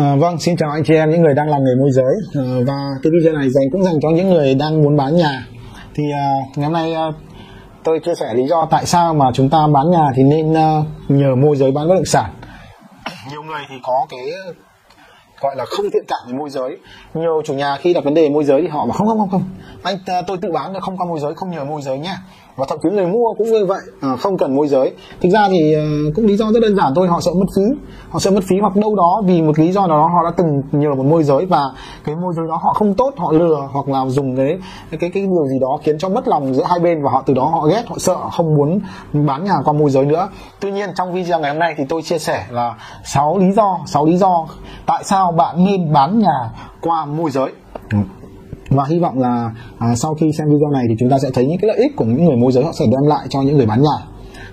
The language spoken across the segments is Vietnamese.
À, vâng, xin chào anh chị em những người đang làm nghề môi giới à, và cái video này dành cũng dành cho những người đang muốn bán nhà. Thì à, ngày hôm nay à, tôi chia sẻ lý do tại sao mà chúng ta bán nhà thì nên à, nhờ môi giới bán bất động sản. Nhiều người thì có cái gọi là không thiện cảm với môi giới nhiều chủ nhà khi đặt vấn đề môi giới thì họ bảo không không không không anh à, tôi tự bán không qua môi giới không nhờ môi giới nhé và thậm chí người mua cũng như vậy à, không cần môi giới. Thực ra thì ờ, cũng lý do rất đơn giản thôi họ sợ mất phí. Họ sợ mất phí hoặc đâu đó vì một lý do nào đó họ đã từng nhờ một môi giới và cái môi giới đó họ không tốt họ lừa hoặc là dùng cái cái cái điều gì đó khiến cho mất lòng giữa hai bên và họ từ đó họ ghét họ sợ không muốn bán nhà qua môi giới nữa. Tuy nhiên trong video ngày hôm nay thì tôi chia sẻ là 6 lý do 6 lý do tại sao bạn nên bán nhà qua môi giới. Ừ và hy vọng là à, sau khi xem video này thì chúng ta sẽ thấy những cái lợi ích của những người môi giới họ sẽ đem lại cho những người bán nhà.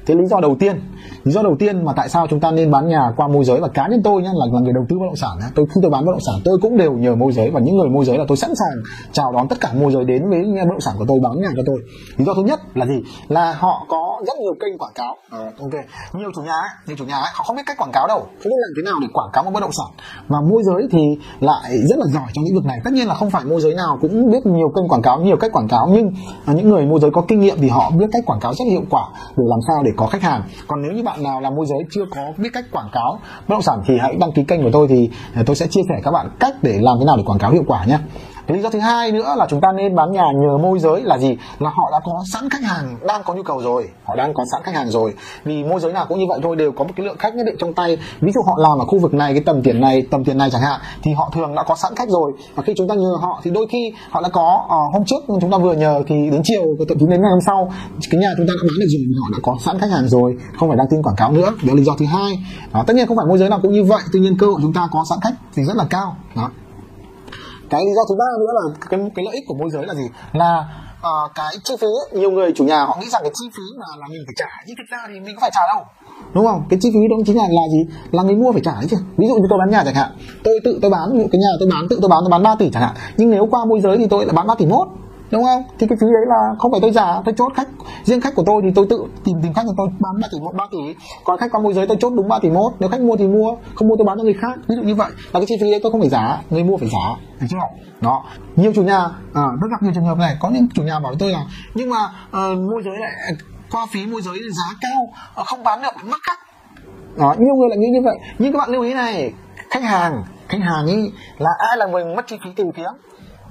Thế lý do đầu tiên lý do đầu tiên mà tại sao chúng ta nên bán nhà qua môi giới và cá nhân tôi nhé là, là người đầu tư bất động sản tôi khi tôi bán bất động sản tôi cũng đều nhờ môi giới và những người môi giới là tôi sẵn sàng chào đón tất cả môi giới đến với bất động sản của tôi bán nhà cho tôi. Lý do thứ nhất là gì? Là họ có rất nhiều kênh quảng cáo. À, ok. Nhiều chủ nhà ấy, nhiều chủ nhà ấy, họ không biết cách quảng cáo đâu. Không biết làm thế nào để quảng cáo một bất động sản. Và môi giới thì lại rất là giỏi trong lĩnh vực này. Tất nhiên là không phải môi giới nào cũng biết nhiều kênh quảng cáo nhiều cách quảng cáo. Nhưng những người môi giới có kinh nghiệm thì họ biết cách quảng cáo rất hiệu quả để làm sao để có khách hàng. Còn nếu như bạn nào làm môi giới chưa có biết cách quảng cáo bất động sản thì hãy đăng ký kênh của tôi thì tôi sẽ chia sẻ các bạn cách để làm thế nào để quảng cáo hiệu quả nhé lý do thứ hai nữa là chúng ta nên bán nhà nhờ môi giới là gì? Là họ đã có sẵn khách hàng đang có nhu cầu rồi. Họ đang có sẵn khách hàng rồi. Vì môi giới nào cũng như vậy thôi đều có một cái lượng khách nhất định trong tay. Ví dụ họ làm ở khu vực này cái tầm tiền này tầm tiền này chẳng hạn thì họ thường đã có sẵn khách rồi. Và khi chúng ta nhờ họ thì đôi khi họ đã có uh, hôm trước chúng ta vừa nhờ thì đến chiều thậm chí đến ngày hôm sau cái nhà chúng ta đã bán được rồi họ đã có sẵn khách hàng rồi. Không phải đăng tin quảng cáo nữa. Đó là lý do thứ hai. Đó, tất nhiên không phải môi giới nào cũng như vậy. Tuy nhiên cơ hội chúng ta có sẵn khách thì rất là cao. Đó cái lý do thứ ba nữa là cái cái lợi ích của môi giới là gì? Là uh, cái chi phí ấy, nhiều người chủ nhà họ nghĩ rằng cái chi phí mà là mình phải trả nhưng thực ra thì mình có phải trả đâu. Đúng không? Cái chi phí đó chính là là gì? Là người mua phải trả đấy chứ. Ví dụ như tôi bán nhà chẳng hạn tôi tự tôi bán cái nhà tôi bán tự tôi bán tôi bán 3 tỷ chẳng hạn. Nhưng nếu qua môi giới thì tôi lại bán 3 tỷ mốt đúng không? Thì cái phí đấy là không phải tôi giả tôi chốt khách. Riêng khách của tôi thì tôi tự tìm tìm khách của tôi bán 3 tỷ một ba tỷ. Còn khách qua môi giới tôi chốt đúng 3 tỷ một. Nếu khách mua thì mua không mua tôi bán cho người khác. Ví dụ như vậy. Là cái chi phí đấy tôi không phải giá người mua phải giá được chưa? Đó. Nhiều chủ nhà à, rất gặp nhiều trường hợp này. Có những chủ nhà bảo với tôi là nhưng mà uh, môi giới lại qua phí môi giới giá cao ờ, không bán được mất khách. Đó nhiều người lại nghĩ như vậy. Nhưng các bạn lưu ý này khách hàng khách hàng ấy là ai là người mất chi phí tìm kiếm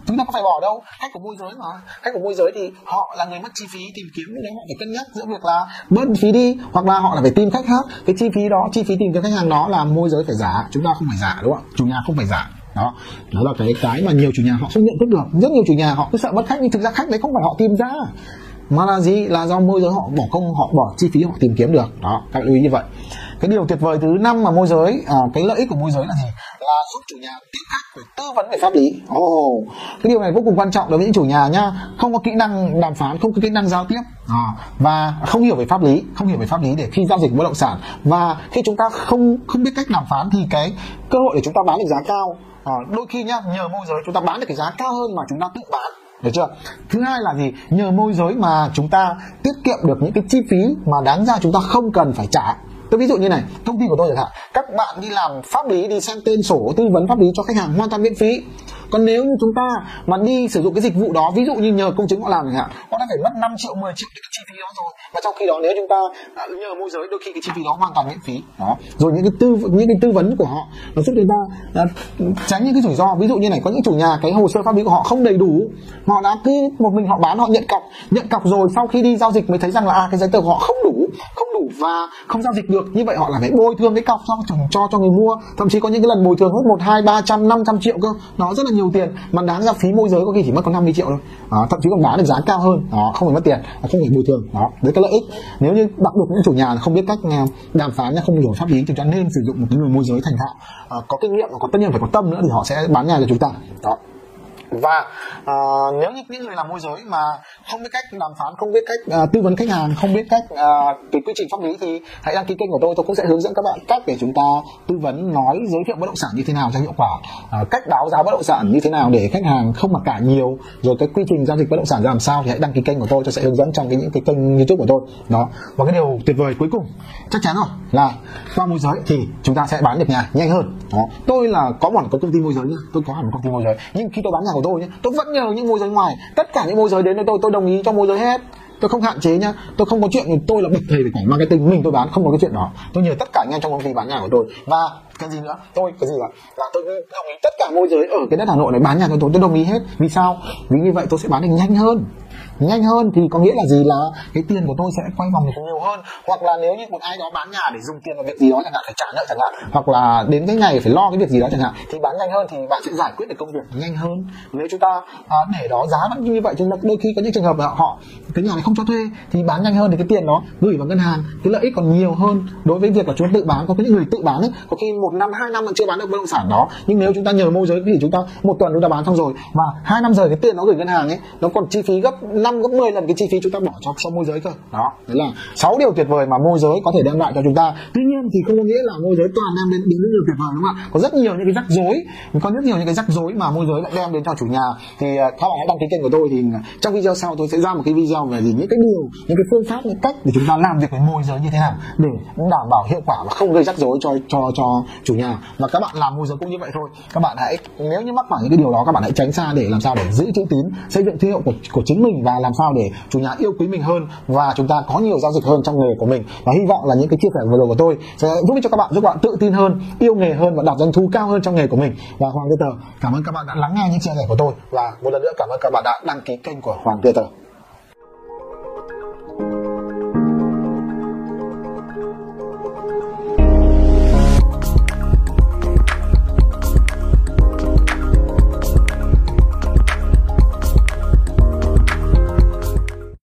chúng ta có phải bỏ đâu. Khách của môi giới mà. Khách của môi giới thì họ là người mất chi phí tìm kiếm nên họ phải cân nhắc giữa việc là bớt phí đi hoặc là họ là phải tìm khách khác. Cái chi phí đó chi phí tìm kiếm khách hàng đó là môi giới phải giả. Chúng ta không phải giả đúng không chủ nhà không phải giả. Đó. Đó là cái cái mà nhiều chủ nhà họ không nhận thức được. Rất nhiều chủ nhà họ cứ sợ mất khách nhưng thực ra khách đấy không phải họ tìm ra. Mà là gì? Là do môi giới họ bỏ công họ bỏ chi phí họ tìm kiếm được. Đó các bạn lưu ý như vậy. Cái điều tuyệt vời thứ năm mà môi giới à, cái lợi ích của môi giới là gì? Là giúp chủ nhà tiếp khách về tư vấn về pháp lý. ồ. Oh, cái điều này vô cùng quan trọng đối với những chủ nhà nhá. Không có kỹ năng đàm phán không có kỹ năng giao tiếp. À, và không hiểu về pháp lý không hiểu về pháp lý để khi giao dịch bất động sản. Và khi chúng ta không không biết cách đàm phán thì cái cơ hội để chúng ta bán được giá cao. À, đôi khi nhá nhờ môi giới chúng ta bán được cái giá cao hơn mà chúng ta tự bán. Được chưa? Thứ hai là gì? Nhờ môi giới mà chúng ta tiết kiệm được những cái chi phí mà đáng ra chúng ta không cần phải trả tôi ví dụ như này công ty của tôi chẳng hạn. Các bạn đi làm pháp lý đi sang tên sổ tư vấn pháp lý cho khách hàng hoàn toàn miễn phí. Còn nếu như chúng ta mà đi sử dụng cái dịch vụ đó ví dụ như nhờ công chứng họ làm chẳng hạn họ đã phải mất 5 triệu 10 triệu cái chi phí đó rồi. Và trong khi đó nếu chúng ta à, nhờ môi giới đôi khi cái chi phí đó hoàn toàn miễn phí. Đó. Rồi những cái tư những cái tư vấn của họ nó giúp chúng ta à, tránh những cái rủi ro. Ví dụ như này có những chủ nhà cái hồ sơ pháp lý của họ không đầy đủ họ đã cứ một mình họ bán họ nhận cọc. Nhận cọc rồi sau khi đi giao dịch mới thấy rằng là à, cái giấy tờ của họ không đủ không đủ và không giao dịch được. Như vậy họ là phải bồi thường cái cọc cho cho cho người mua. Thậm chí có những cái lần bồi thường hết một hai ba trăm năm trăm triệu cơ. Nó rất là nhiều tiền. Mà đáng ra phí môi giới có khi chỉ mất có 50 triệu thôi. Đó, thậm chí còn bán được giá cao hơn. Đó không phải mất tiền à, không phải bồi thường. Đó đấy cái lợi ích. Nếu như đặc biệt những chủ nhà không biết cách à, đàm phán không hiểu pháp lý thì chúng ta nên sử dụng một cái người môi giới thành thạo. À, có kinh nghiệm và có tất nhiên phải có tâm nữa thì họ sẽ bán nhà cho chúng ta. Đó và uh, nếu như những người làm môi giới mà không biết cách đàm phán không biết cách uh, tư vấn khách hàng không biết cách uh, quy trình pháp lý thì hãy đăng ký kênh của tôi. Tôi cũng sẽ hướng dẫn các bạn cách để chúng ta tư vấn nói giới thiệu bất động sản như thế nào cho hiệu quả. Uh, cách báo giá bất động sản như thế nào để khách hàng không mặc cả nhiều. Rồi cái quy trình giao dịch bất động sản ra làm sao thì hãy đăng ký kênh của tôi. Tôi sẽ hướng dẫn trong cái những cái kênh youtube của tôi. Đó. Và cái điều tuyệt vời cuối cùng chắc chắn rồi là qua môi giới thì chúng ta sẽ bán được nhà nhanh hơn đó, tôi là có một có công ty môi giới nhá. Tôi có hẳn một công ty môi giới. Nhưng khi tôi bán nhà của tôi nhá, tôi vẫn nhờ những môi giới ngoài. Tất cả những môi giới đến với tôi tôi đồng ý cho môi giới hết. Tôi không hạn chế nhá. Tôi không có chuyện tôi là bậc thầy về quảng marketing. Mình tôi bán, không có cái chuyện đó. Tôi nhờ tất cả anh em trong công ty bán nhà của tôi. Và cái gì nữa? Tôi, cái gì là là tôi đồng ý tất cả môi giới ở cái đất hà nội này, bán nhà của tôi tôi đồng ý hết. Vì sao? Vì như vậy tôi sẽ bán được nhanh hơn nhanh hơn thì có nghĩa là gì? Là cái tiền của tôi sẽ quay vòng được nhiều hơn. Hoặc là nếu như một ai đó bán nhà để dùng tiền vào việc gì đó chẳng hạn phải trả nợ chẳng hạn. Hoặc là đến cái ngày phải lo cái việc gì đó chẳng hạn thì bán nhanh hơn thì bạn sẽ giải quyết được công việc nhanh hơn. Nếu chúng ta à, để đó giá vẫn như vậy chúng ta đôi khi có những trường hợp là họ cái nhà này không cho thuê thì bán nhanh hơn thì cái tiền đó gửi vào ngân hàng cái lợi ích còn nhiều hơn đối với việc là chúng ta tự bán. Có những người tự bán ấy có khi một năm hai năm mà chưa bán được bất động sản đó. Nhưng nếu chúng ta nhờ môi giới thì chúng ta một tuần chúng ta bán xong rồi. Mà hai năm rồi cái tiền nó gửi ngân hàng ấy nó còn chi phí gấp 5 gấp 10 lần cái chi phí chúng ta bỏ cho cho môi giới cơ. Đó đấy là sáu điều tuyệt vời mà môi giới có thể đem lại cho chúng ta. Tuy nhiên thì không có nghĩa là môi giới toàn đem đến đến những điều tuyệt vời đúng không ạ? Có rất nhiều những cái rắc rối có rất nhiều những cái rắc rối mà môi giới lại đem đến cho chủ nhà. Thì các bạn hãy đăng ký kênh của tôi thì à, trong video sau tôi sẽ ra một cái video về gì những cái điều những cái phương pháp những cách để chúng ta làm việc với môi giới như thế nào để đảm bảo hiệu quả và không gây rắc rối cho cho cho chủ nhà. Và các bạn làm môi giới cũng như vậy thôi. Các bạn hãy nếu như mắc phải những cái điều đó các bạn hãy tránh xa để làm sao để giữ chữ tín xây dựng thương hiệu của, của chính mình và làm sao để chủ nhà yêu quý mình hơn và chúng ta có nhiều giao dịch hơn trong nghề của mình. Và hy vọng là những cái chia sẻ vừa rồi của tôi sẽ giúp cho các bạn, giúp các bạn tự tin hơn, yêu nghề hơn và đạt doanh thu cao hơn trong nghề của mình. Và Hoàng Tơ Tờ, cảm ơn các bạn đã lắng nghe những chia sẻ của tôi và một lần nữa cảm ơn các bạn đã đăng ký kênh của Hoàng Tơ Tờ.